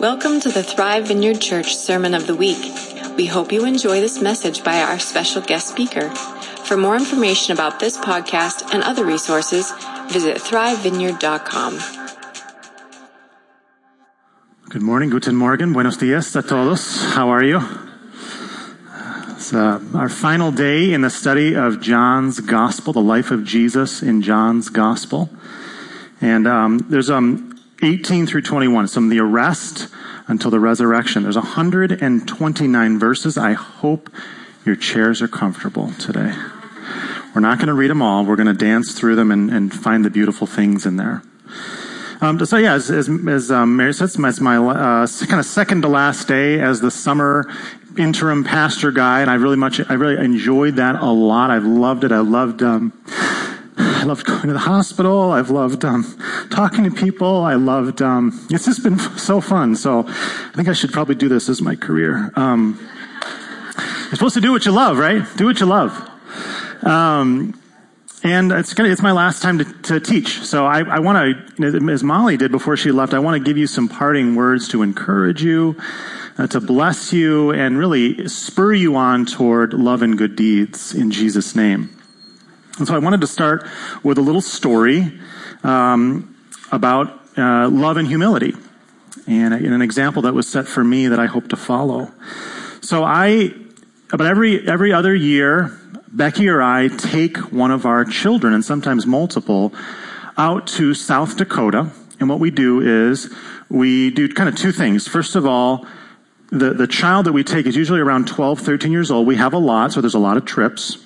Welcome to the Thrive Vineyard Church Sermon of the Week. We hope you enjoy this message by our special guest speaker. For more information about this podcast and other resources, visit thrivevineyard.com. Good morning, guten morgen, buenos dias a todos. How are you? It's uh, our final day in the study of John's Gospel, the life of Jesus in John's Gospel. And um, there's um, 18 through 21, from the arrest until the resurrection. There's 129 verses. I hope your chairs are comfortable today. We're not going to read them all. We're going to dance through them and, and find the beautiful things in there. Um, so yeah, as, as, as um, Mary said, it's my, uh, kind of second to last day as the summer interim pastor guy, and I really much, I really enjoyed that a lot. I've loved it. I loved um, I loved going to the hospital. I've loved um, talking to people. I loved, um, it's just been so fun. So I think I should probably do this as my career. Um, you're supposed to do what you love, right? Do what you love. Um, and it's gonna, it's my last time to, to teach. So I, I want to, as Molly did before she left, I want to give you some parting words to encourage you, uh, to bless you, and really spur you on toward love and good deeds in Jesus' name. And so I wanted to start with a little story um, about uh, love and humility, and, and an example that was set for me that I hope to follow. So I, about every every other year, Becky or I take one of our children, and sometimes multiple, out to South Dakota. And what we do is we do kind of two things. First of all, the, the child that we take is usually around 12, 13 years old. We have a lot, so there's a lot of trips.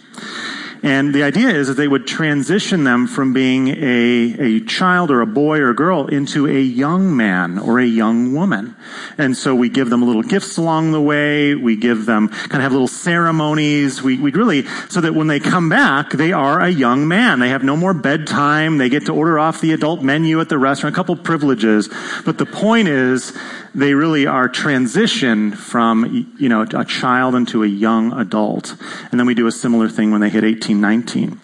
And the idea is that they would transition them from being a, a child or a boy or a girl into a young man or a young woman. And so we give them little gifts along the way. We give them kind of have little ceremonies. We, we really, so that when they come back, they are a young man. They have no more bedtime. They get to order off the adult menu at the restaurant, a couple privileges. But the point is, they really are transitioned from, you know, a child into a young adult. And then we do a similar thing when they hit 18, 19.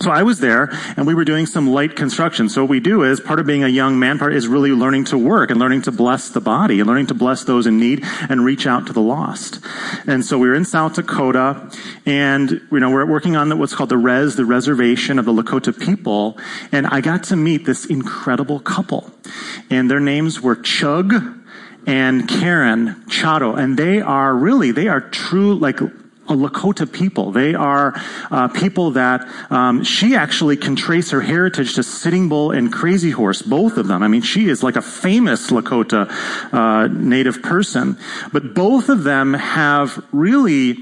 So I was there and we were doing some light construction. So what we do is part of being a young man part is really learning to work and learning to bless the body and learning to bless those in need and reach out to the lost. And so we were in South Dakota and, you know, we're working on what's called the res, the reservation of the Lakota people. And I got to meet this incredible couple and their names were Chug and Karen Chato, and they are really, they are true, like, a Lakota people. They are uh, people that um, she actually can trace her heritage to Sitting Bull and Crazy Horse, both of them. I mean, she is like a famous Lakota uh, native person, but both of them have really,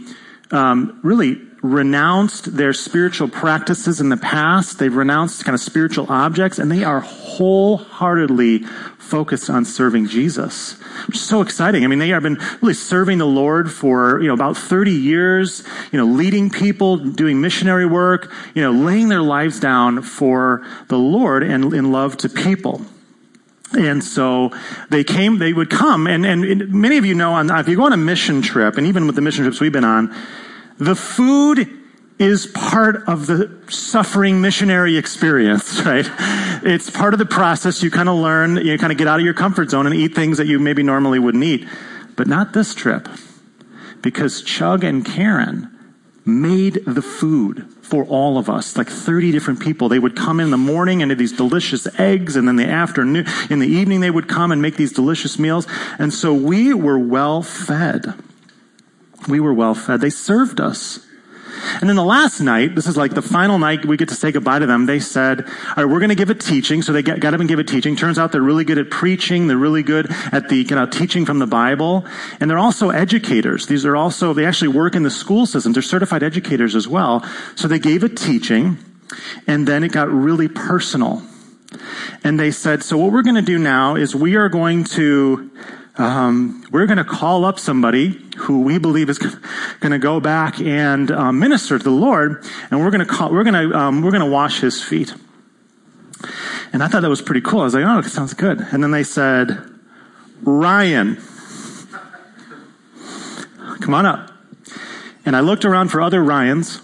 um, really renounced their spiritual practices in the past. They've renounced kind of spiritual objects, and they are wholeheartedly focused on serving Jesus, which is so exciting. I mean, they have been really serving the Lord for, you know, about 30 years, you know, leading people, doing missionary work, you know, laying their lives down for the Lord and in love to people. And so they came, they would come, and, and many of you know, on, if you go on a mission trip, and even with the mission trips we've been on, the food is part of the suffering missionary experience, right? It's part of the process. You kind of learn, you kind of get out of your comfort zone and eat things that you maybe normally wouldn't eat. But not this trip. Because Chug and Karen made the food for all of us, like 30 different people. They would come in the morning and these delicious eggs, and then the afternoon, in the evening, they would come and make these delicious meals. And so we were well fed. We were well fed. They served us. And then the last night, this is like the final night we get to say goodbye to them, they said, all right, we're going to give a teaching. So they got, got up and gave a teaching. Turns out they're really good at preaching. They're really good at the you know, teaching from the Bible. And they're also educators. These are also, they actually work in the school systems. They're certified educators as well. So they gave a teaching and then it got really personal. And they said, so what we're going to do now is we are going to um, we're going to call up somebody who we believe is going to go back and um, minister to the Lord, and we're going to we're going to um, we're going to wash his feet. And I thought that was pretty cool. I was like, oh, it sounds good. And then they said, Ryan, come on up. And I looked around for other Ryans,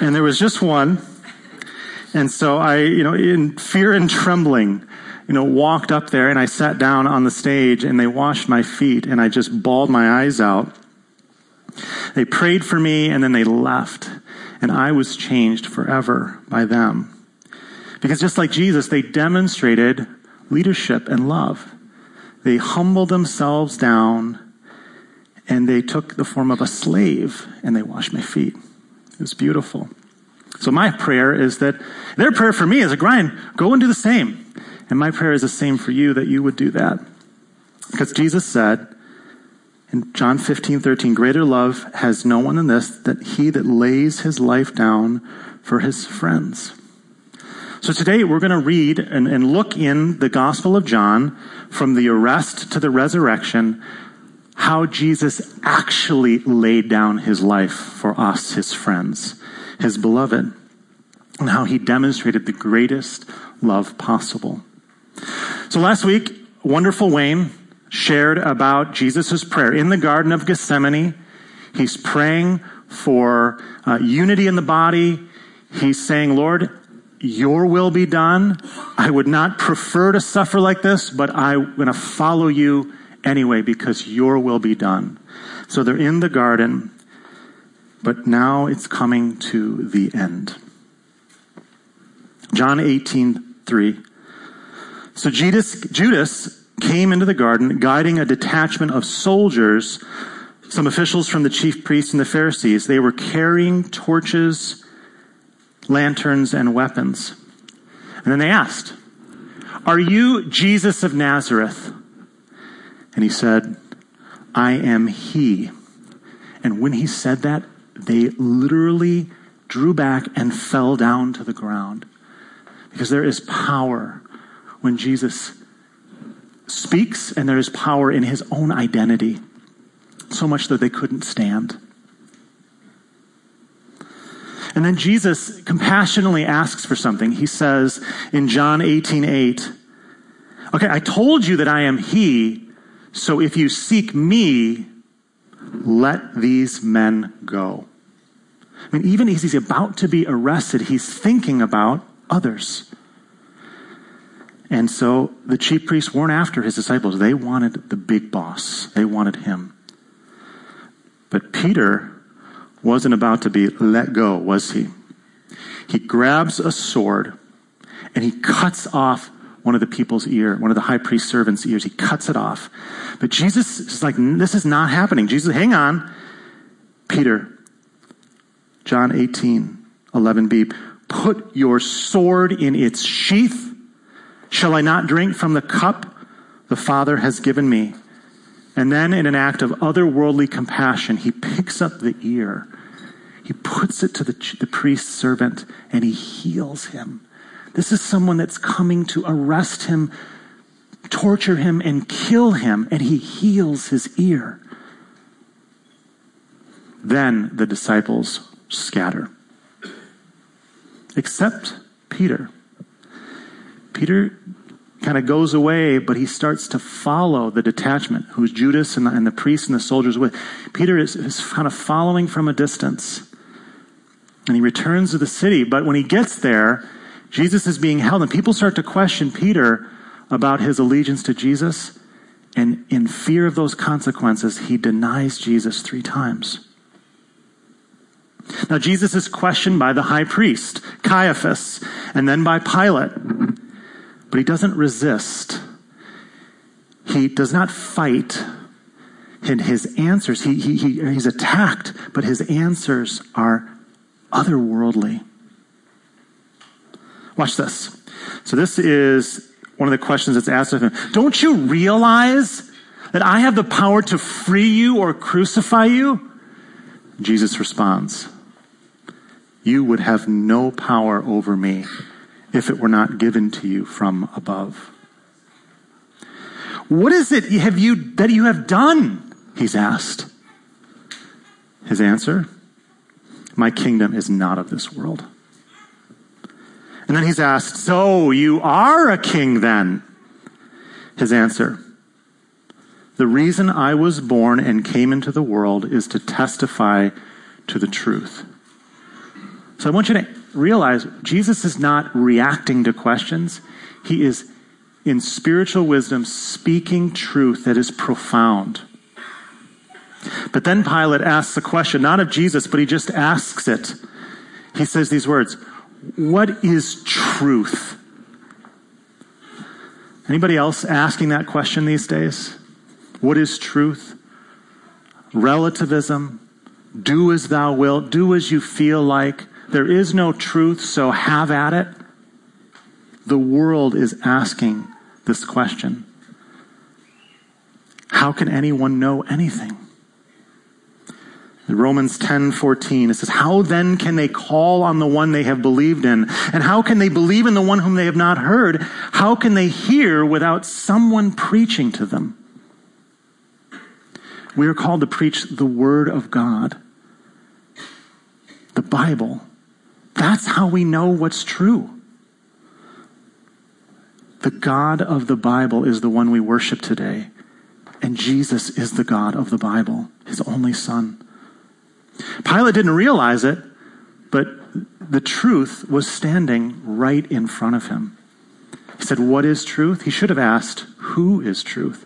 and there was just one. And so I, you know, in fear and trembling, you know, walked up there and I sat down on the stage and they washed my feet and I just bawled my eyes out. They prayed for me and then they left. And I was changed forever by them. Because just like Jesus, they demonstrated leadership and love. They humbled themselves down and they took the form of a slave and they washed my feet. It was beautiful. So my prayer is that their prayer for me is a Ryan, go and do the same. And my prayer is the same for you that you would do that. Because Jesus said in John 15, 13, greater love has no one than this, that he that lays his life down for his friends. So today we're going to read and, and look in the Gospel of John from the arrest to the resurrection, how Jesus actually laid down his life for us, his friends, his beloved, and how he demonstrated the greatest love possible. So last week, wonderful Wayne shared about Jesus' prayer in the Garden of Gethsemane. He's praying for uh, unity in the body. He's saying, Lord, your will be done. I would not prefer to suffer like this, but I'm going to follow you anyway because your will be done. So they're in the garden, but now it's coming to the end. John 18, 3. So Judas, Judas came into the garden guiding a detachment of soldiers, some officials from the chief priests and the Pharisees. They were carrying torches, lanterns, and weapons. And then they asked, Are you Jesus of Nazareth? And he said, I am he. And when he said that, they literally drew back and fell down to the ground. Because there is power when Jesus speaks, and there is power in his own identity, so much that they couldn't stand. And then Jesus compassionately asks for something. He says in John 18 8, Okay, I told you that I am He, so if you seek me, let these men go. I mean, even as he's about to be arrested, he's thinking about others. And so the chief priests weren't after his disciples. They wanted the big boss. They wanted him. But Peter wasn't about to be let go, was he? He grabs a sword and he cuts off one of the people's ear, one of the high priest servant's ears. He cuts it off. But Jesus is like, this is not happening. Jesus, hang on. Peter, John 18, 11b, put your sword in its sheath Shall I not drink from the cup the Father has given me? And then, in an act of otherworldly compassion, he picks up the ear. He puts it to the, the priest's servant and he heals him. This is someone that's coming to arrest him, torture him, and kill him, and he heals his ear. Then the disciples scatter, except Peter. Peter kind of goes away, but he starts to follow the detachment, who's Judas and the, and the priests and the soldiers with. Peter is, is kind of following from a distance. And he returns to the city, but when he gets there, Jesus is being held, and people start to question Peter about his allegiance to Jesus. And in fear of those consequences, he denies Jesus three times. Now, Jesus is questioned by the high priest, Caiaphas, and then by Pilate. But he doesn't resist. He does not fight in his answers. He, he, he, he's attacked, but his answers are otherworldly. Watch this. So, this is one of the questions that's asked of him. Don't you realize that I have the power to free you or crucify you? Jesus responds, You would have no power over me if it were not given to you from above. What is it have you, that you have done? He's asked. His answer, my kingdom is not of this world. And then he's asked, so you are a king then? His answer, the reason I was born and came into the world is to testify to the truth. So I want you to realize Jesus is not reacting to questions. He is in spiritual wisdom, speaking truth that is profound. But then Pilate asks a question, not of Jesus, but he just asks it. He says these words What is truth? Anybody else asking that question these days? What is truth? Relativism. Do as thou wilt. Do as you feel like. There is no truth, so have at it. The world is asking this question. How can anyone know anything? In Romans 10:14 it says how then can they call on the one they have believed in and how can they believe in the one whom they have not heard how can they hear without someone preaching to them we are called to preach the word of God the Bible that's how we know what's true the God of the Bible is the one we worship today and Jesus is the God of the Bible his only son Pilate didn't realize it, but the truth was standing right in front of him. He said, What is truth? He should have asked, Who is truth?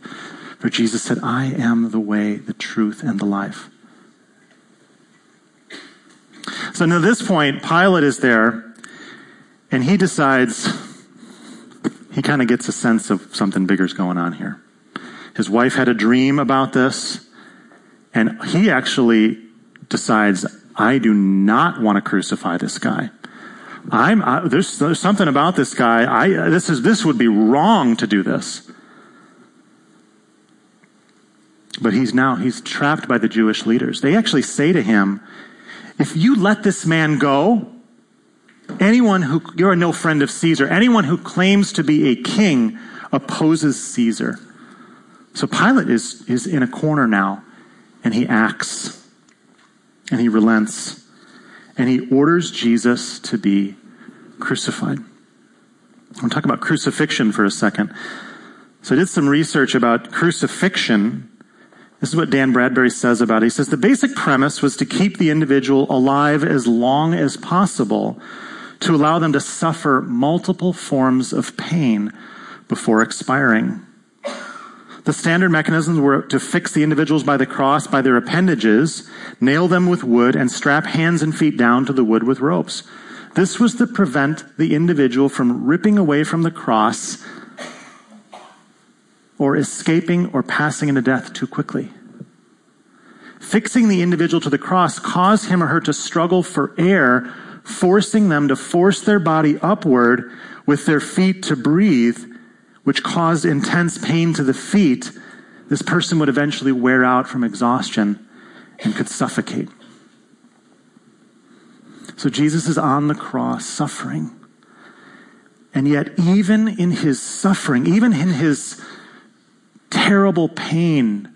For Jesus said, I am the way, the truth, and the life. So now, at this point, Pilate is there, and he decides, he kind of gets a sense of something bigger's going on here. His wife had a dream about this, and he actually decides, I do not want to crucify this guy. I'm, I, there's, there's something about this guy. I, this is, this would be wrong to do this. But he's now, he's trapped by the Jewish leaders. They actually say to him, if you let this man go, anyone who, you're no friend of Caesar, anyone who claims to be a king opposes Caesar. So Pilate is, is in a corner now, and he acts and he relents and he orders Jesus to be crucified. I want talking about crucifixion for a second. So I did some research about crucifixion. This is what Dan Bradbury says about it. He says the basic premise was to keep the individual alive as long as possible to allow them to suffer multiple forms of pain before expiring. The standard mechanisms were to fix the individuals by the cross by their appendages, nail them with wood, and strap hands and feet down to the wood with ropes. This was to prevent the individual from ripping away from the cross or escaping or passing into death too quickly. Fixing the individual to the cross caused him or her to struggle for air, forcing them to force their body upward with their feet to breathe which caused intense pain to the feet, this person would eventually wear out from exhaustion and could suffocate. So Jesus is on the cross suffering. And yet, even in his suffering, even in his terrible pain,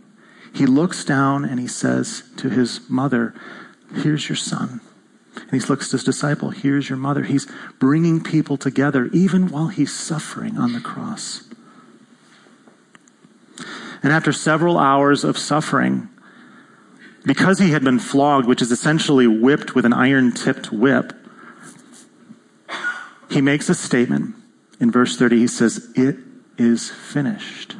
he looks down and he says to his mother, Here's your son. And he looks at his disciple, Here's your mother. He's bringing people together even while he's suffering on the cross. And after several hours of suffering, because he had been flogged, which is essentially whipped with an iron tipped whip, he makes a statement. In verse 30, he says, It is finished.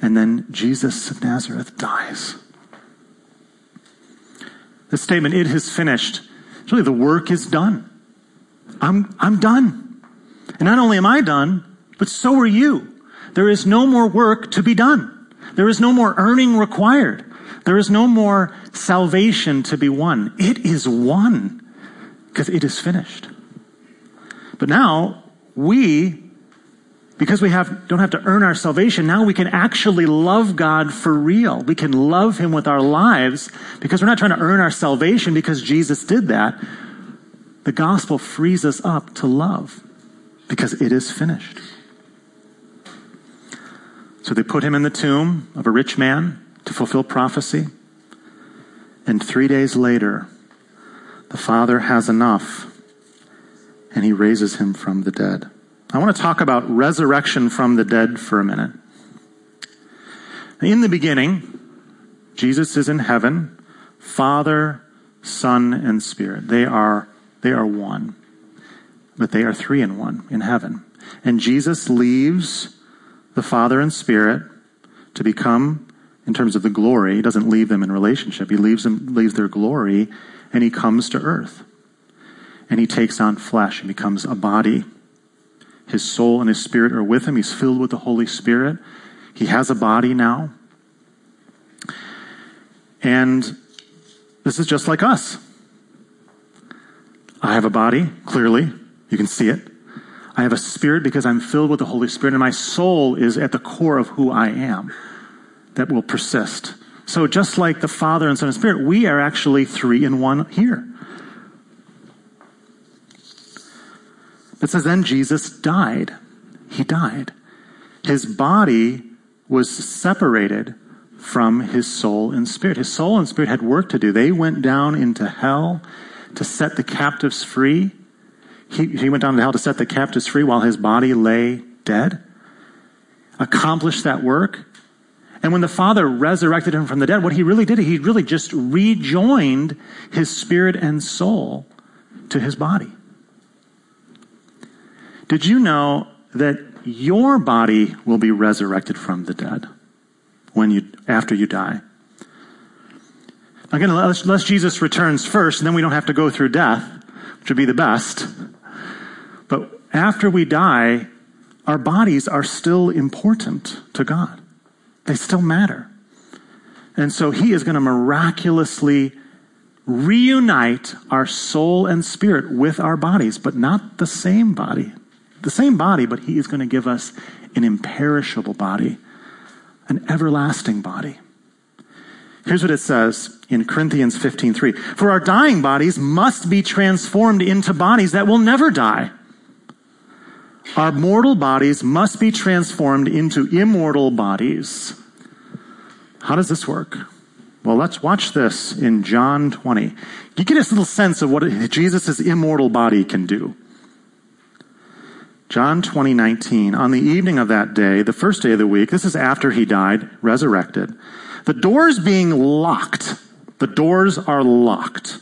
And then Jesus of Nazareth dies. The statement, It is finished, really the work is done. I'm, I'm done. And not only am I done, but so are you. There is no more work to be done. There is no more earning required. There is no more salvation to be won. It is won because it is finished. But now we, because we have, don't have to earn our salvation, now we can actually love God for real. We can love Him with our lives because we're not trying to earn our salvation because Jesus did that. The gospel frees us up to love because it is finished. So they put him in the tomb of a rich man to fulfill prophecy. And three days later, the Father has enough and he raises him from the dead. I want to talk about resurrection from the dead for a minute. In the beginning, Jesus is in heaven, Father, Son, and Spirit. They are, they are one, but they are three in one in heaven. And Jesus leaves the Father and Spirit to become, in terms of the glory, he doesn't leave them in relationship. He leaves them, leaves their glory, and he comes to earth. And he takes on flesh and becomes a body. His soul and his spirit are with him. He's filled with the Holy Spirit. He has a body now. And this is just like us. I have a body, clearly. You can see it. I have a spirit because I'm filled with the Holy Spirit, and my soul is at the core of who I am that will persist. So, just like the Father and Son and Spirit, we are actually three in one here. It says, then Jesus died. He died. His body was separated from his soul and spirit. His soul and spirit had work to do. They went down into hell to set the captives free. He, he went down to hell to set the captives free while his body lay dead. Accomplished that work. And when the Father resurrected him from the dead, what he really did, he really just rejoined his spirit and soul to his body. Did you know that your body will be resurrected from the dead when you, after you die? Again, unless, unless Jesus returns first, and then we don't have to go through death, which would be the best. But after we die, our bodies are still important to God. They still matter. And so he is going to miraculously reunite our soul and spirit with our bodies, but not the same body. The same body, but he is going to give us an imperishable body, an everlasting body. Here's what it says in Corinthians 15:3. For our dying bodies must be transformed into bodies that will never die. Our mortal bodies must be transformed into immortal bodies. How does this work? Well, let's watch this in John 20. You get a little sense of what Jesus' immortal body can do. John 20, 19. On the evening of that day, the first day of the week, this is after he died, resurrected, the doors being locked. The doors are locked.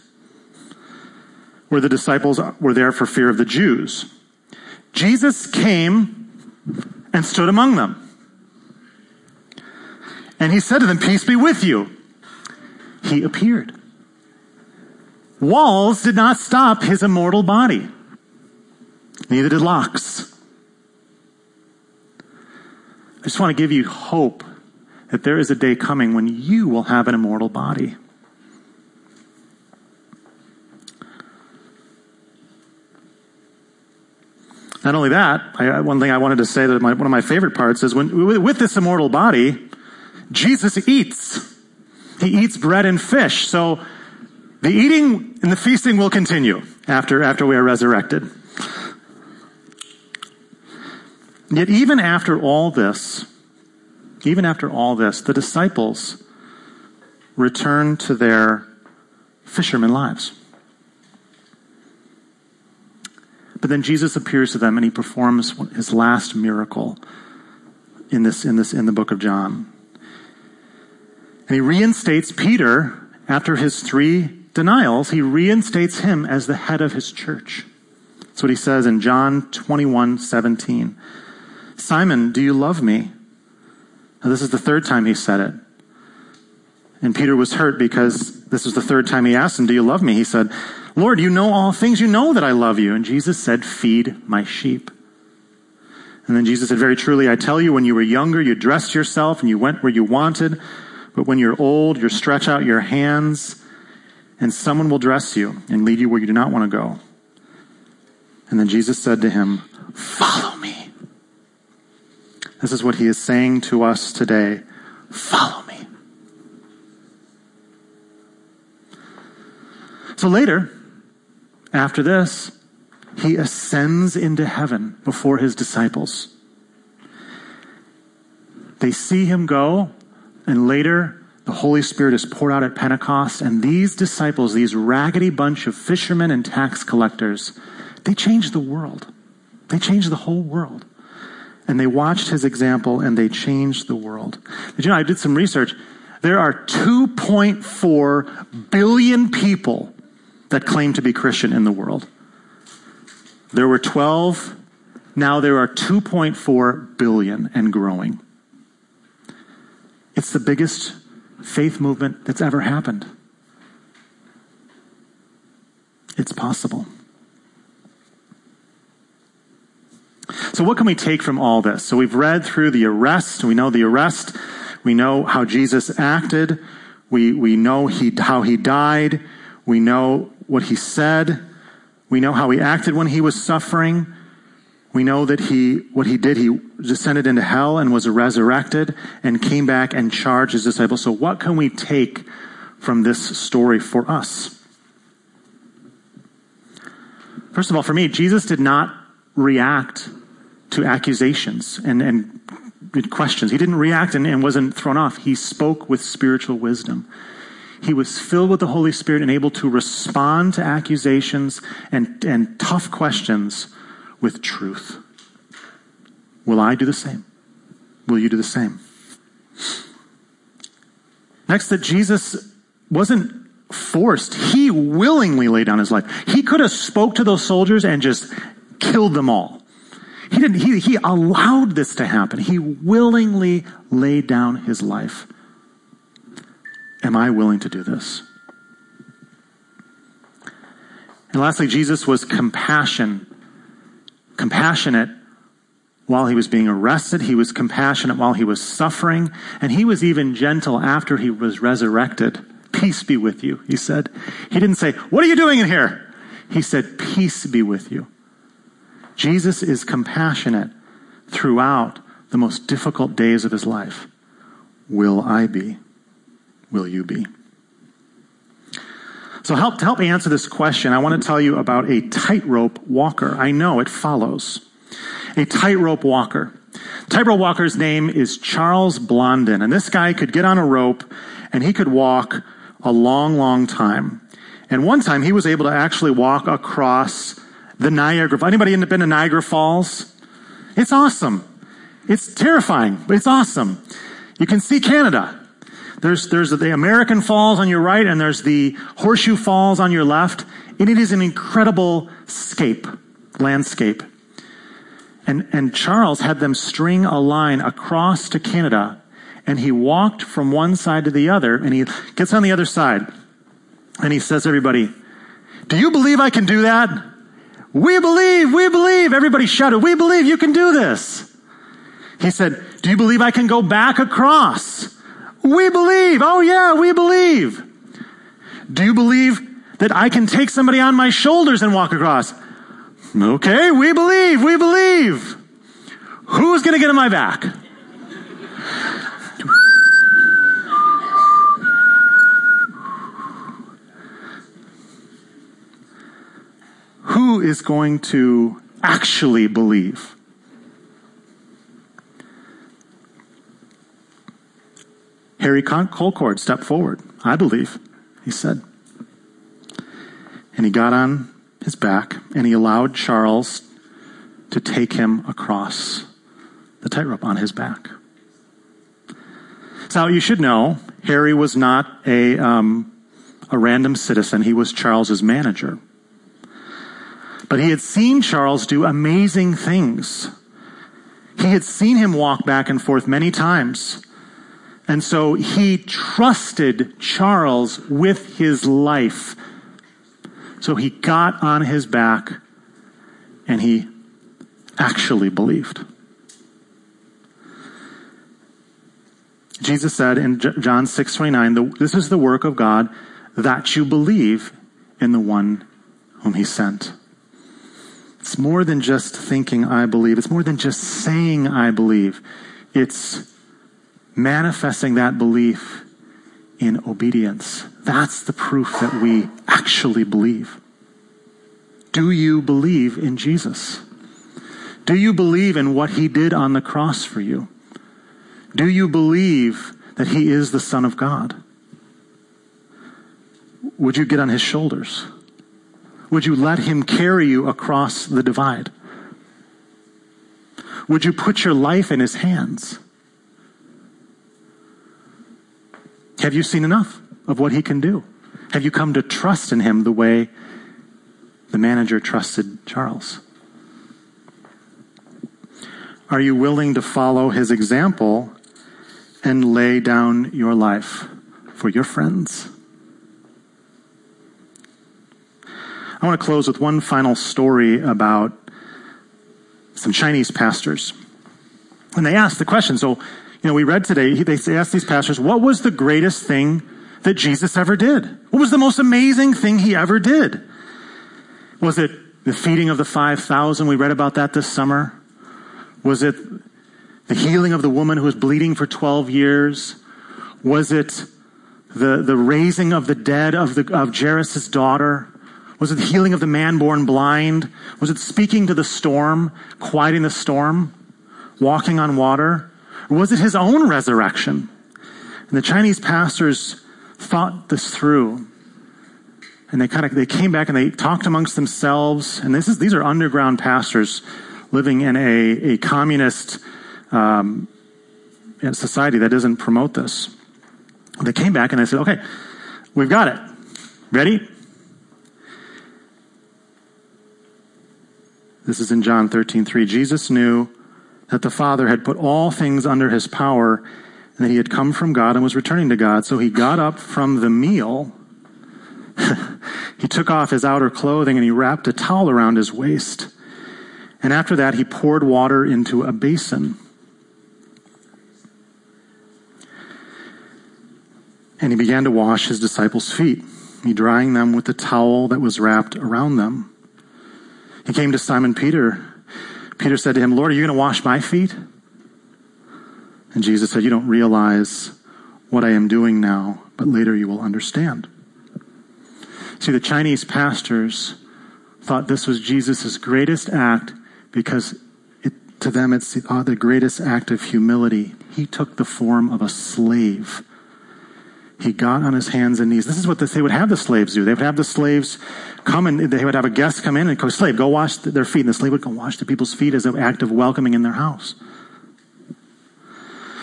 Where the disciples were there for fear of the Jews. Jesus came and stood among them. And he said to them, Peace be with you. He appeared. Walls did not stop his immortal body. Neither did locks. I just want to give you hope that there is a day coming when you will have an immortal body. Not only that, I, one thing I wanted to say that my, one of my favorite parts is when with this immortal body, Jesus eats. He eats bread and fish. So the eating and the feasting will continue after, after we are resurrected. Yet even after all this, even after all this, the disciples return to their fisherman lives. But then Jesus appears to them and he performs his last miracle in this, in this, in the book of John. And he reinstates Peter after his three denials. He reinstates him as the head of his church. That's what he says in John 21, 17. Simon, do you love me? Now, this is the third time he said it. And Peter was hurt because this was the third time he asked him, Do you love me? He said, Lord, you know all things. You know that I love you. And Jesus said, Feed my sheep. And then Jesus said, Very truly, I tell you, when you were younger, you dressed yourself and you went where you wanted. But when you're old, you stretch out your hands, and someone will dress you and lead you where you do not want to go. And then Jesus said to him, Follow me. This is what he is saying to us today. Follow me. So later, after this, he ascends into heaven before his disciples. They see him go, and later the Holy Spirit is poured out at Pentecost, and these disciples, these raggedy bunch of fishermen and tax collectors, they change the world. They change the whole world and they watched his example and they changed the world. Did you know, I did some research. There are 2.4 billion people that claim to be Christian in the world. There were 12 Now there are 2.4 billion and growing. It's the biggest faith movement that's ever happened. It's possible. What can we take from all this? So, we've read through the arrest. We know the arrest. We know how Jesus acted. We, we know he, how he died. We know what he said. We know how he acted when he was suffering. We know that he, what he did, he descended into hell and was resurrected and came back and charged his disciples. So, what can we take from this story for us? First of all, for me, Jesus did not react to accusations and, and questions. He didn't react and, and wasn't thrown off. He spoke with spiritual wisdom. He was filled with the Holy Spirit and able to respond to accusations and, and tough questions with truth. Will I do the same? Will you do the same? Next, that Jesus wasn't forced. He willingly laid down his life. He could have spoke to those soldiers and just killed them all. He didn't, he, he allowed this to happen. He willingly laid down his life. Am I willing to do this? And lastly, Jesus was compassion, compassionate while he was being arrested. He was compassionate while he was suffering. And he was even gentle after he was resurrected. Peace be with you, he said. He didn't say, What are you doing in here? He said, Peace be with you. Jesus is compassionate throughout the most difficult days of his life. Will I be? Will you be? So help, to help answer this question, I want to tell you about a tightrope walker. I know it follows. A tightrope walker. Tightrope walker's name is Charles Blondin, and this guy could get on a rope and he could walk a long, long time. And one time he was able to actually walk across the Niagara. Anybody been to Niagara Falls? It's awesome. It's terrifying, but it's awesome. You can see Canada. There's, there's the American Falls on your right, and there's the Horseshoe Falls on your left. And it is an incredible scape, landscape. And, and Charles had them string a line across to Canada, and he walked from one side to the other, and he gets on the other side, and he says everybody, Do you believe I can do that? We believe, we believe. Everybody shouted, we believe you can do this. He said, do you believe I can go back across? We believe. Oh yeah, we believe. Do you believe that I can take somebody on my shoulders and walk across? Okay, we believe, we believe. Who's going to get on my back? Is going to actually believe? Harry Colcord stepped forward. I believe, he said. And he got on his back and he allowed Charles to take him across the tightrope on his back. So you should know, Harry was not a, um, a random citizen. He was Charles's manager. But he had seen Charles do amazing things. He had seen him walk back and forth many times. And so he trusted Charles with his life. So he got on his back and he actually believed. Jesus said in John 6:29, "This is the work of God that you believe in the one whom he sent." It's more than just thinking, I believe. It's more than just saying, I believe. It's manifesting that belief in obedience. That's the proof that we actually believe. Do you believe in Jesus? Do you believe in what he did on the cross for you? Do you believe that he is the Son of God? Would you get on his shoulders? Would you let him carry you across the divide? Would you put your life in his hands? Have you seen enough of what he can do? Have you come to trust in him the way the manager trusted Charles? Are you willing to follow his example and lay down your life for your friends? I want to close with one final story about some Chinese pastors. And they asked the question. So, you know, we read today, they asked these pastors, what was the greatest thing that Jesus ever did? What was the most amazing thing he ever did? Was it the feeding of the 5,000? We read about that this summer. Was it the healing of the woman who was bleeding for 12 years? Was it the, the raising of the dead of, the, of Jairus' daughter? Was it the healing of the man born blind? Was it speaking to the storm, quieting the storm, walking on water? Or was it his own resurrection? And the Chinese pastors thought this through. And they kind of they came back and they talked amongst themselves. And this is these are underground pastors living in a, a communist um, society that doesn't promote this. They came back and they said, okay, we've got it. Ready? This is in John 13, 3. Jesus knew that the Father had put all things under his power and that he had come from God and was returning to God. So he got up from the meal. he took off his outer clothing and he wrapped a towel around his waist. And after that, he poured water into a basin. And he began to wash his disciples' feet, he drying them with the towel that was wrapped around them. He came to Simon Peter. Peter said to him, Lord, are you going to wash my feet? And Jesus said, You don't realize what I am doing now, but later you will understand. See, the Chinese pastors thought this was Jesus' greatest act because it, to them it's the, uh, the greatest act of humility. He took the form of a slave he got on his hands and knees. This is what they would have the slaves do. They would have the slaves come and they would have a guest come in and go, slave, go wash their feet. And the slave would go wash the people's feet as an act of welcoming in their house.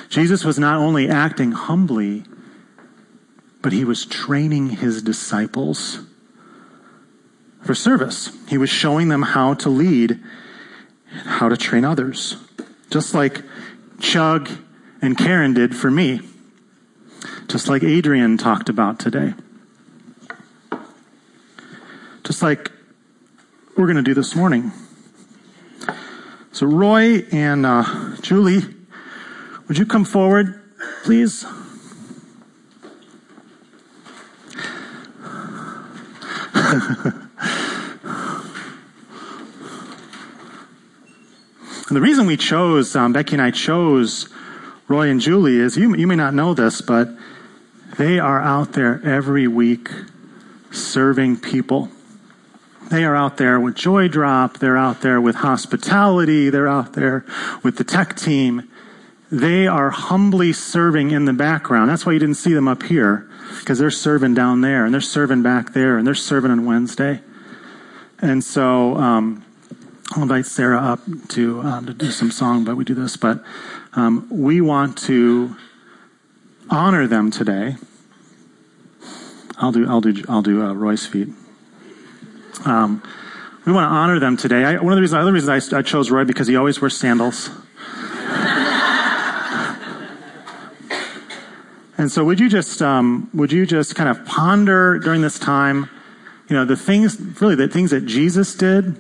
Jesus was not only acting humbly, but he was training his disciples for service. He was showing them how to lead and how to train others. Just like Chug and Karen did for me just like Adrian talked about today. Just like we're going to do this morning. So, Roy and uh, Julie, would you come forward, please? And the reason we chose, um, Becky and I chose Roy and Julie is you, you may not know this, but they are out there every week serving people. They are out there with Joy Drop. They're out there with hospitality. They're out there with the tech team. They are humbly serving in the background. That's why you didn't see them up here, because they're serving down there, and they're serving back there, and they're serving on Wednesday. And so um, I'll invite Sarah up to um, to do some song, but we do this. But um, we want to honor them today. I'll do I'll do I'll do uh, Roy's feet. Um, we want to honor them today. I, one of the reasons, other reasons I, I chose Roy because he always wears sandals. and so, would you just um, would you just kind of ponder during this time, you know, the things really the things that Jesus did,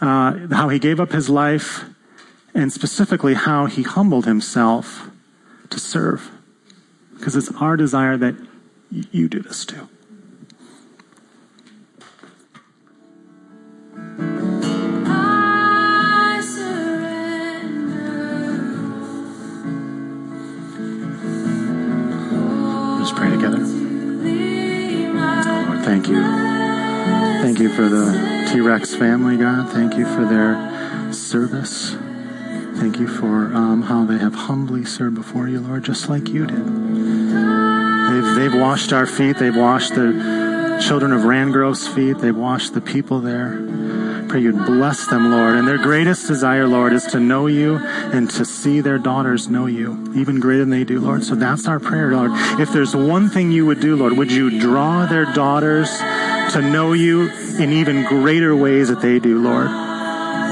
uh, how he gave up his life, and specifically how he humbled himself to serve. Because it's our desire that you do this too. Let's pray together. Lord, thank you. Thank you for the T Rex family, God. Thank you for their service. Thank you for um, how they have humbly served before you, Lord, just like you did. They've, they've washed our feet. They've washed the children of Rangrove's feet. They've washed the people there. Pray you'd bless them, Lord. And their greatest desire, Lord, is to know you and to see their daughters know you, even greater than they do, Lord. So that's our prayer, Lord. If there's one thing you would do, Lord, would you draw their daughters to know you in even greater ways that they do, Lord?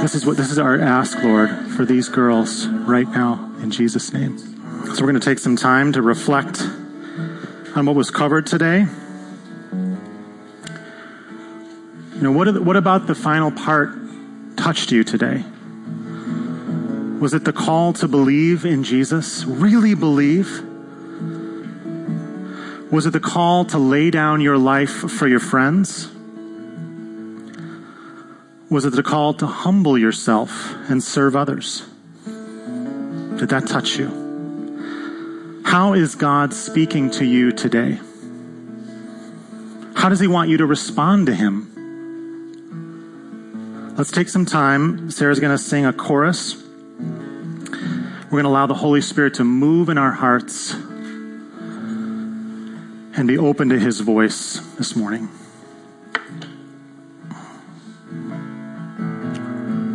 This is what this is our ask, Lord, for these girls right now in Jesus' name. So we're going to take some time to reflect on what was covered today. You know, what, what about the final part touched you today? Was it the call to believe in Jesus? Really believe? Was it the call to lay down your life for your friends? Was it the call to humble yourself and serve others? Did that touch you? How is God speaking to you today? How does He want you to respond to Him? Let's take some time. Sarah's going to sing a chorus. We're going to allow the Holy Spirit to move in our hearts and be open to His voice this morning.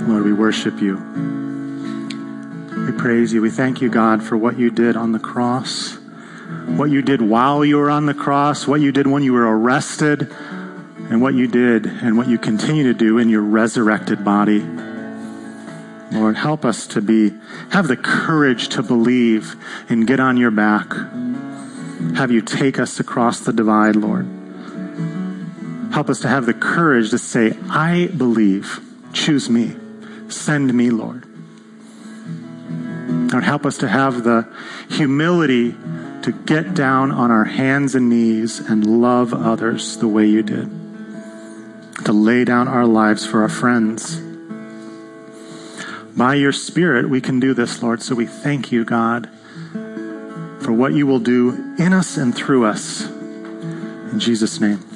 Lord, we worship you. We praise you. We thank you, God, for what you did on the cross, what you did while you were on the cross, what you did when you were arrested, and what you did and what you continue to do in your resurrected body. Lord, help us to be, have the courage to believe and get on your back. Have you take us across the divide, Lord. Help us to have the courage to say, I believe. Choose me. Send me, Lord. Lord, help us to have the humility to get down on our hands and knees and love others the way you did. To lay down our lives for our friends. By your Spirit, we can do this, Lord. So we thank you, God, for what you will do in us and through us. In Jesus' name.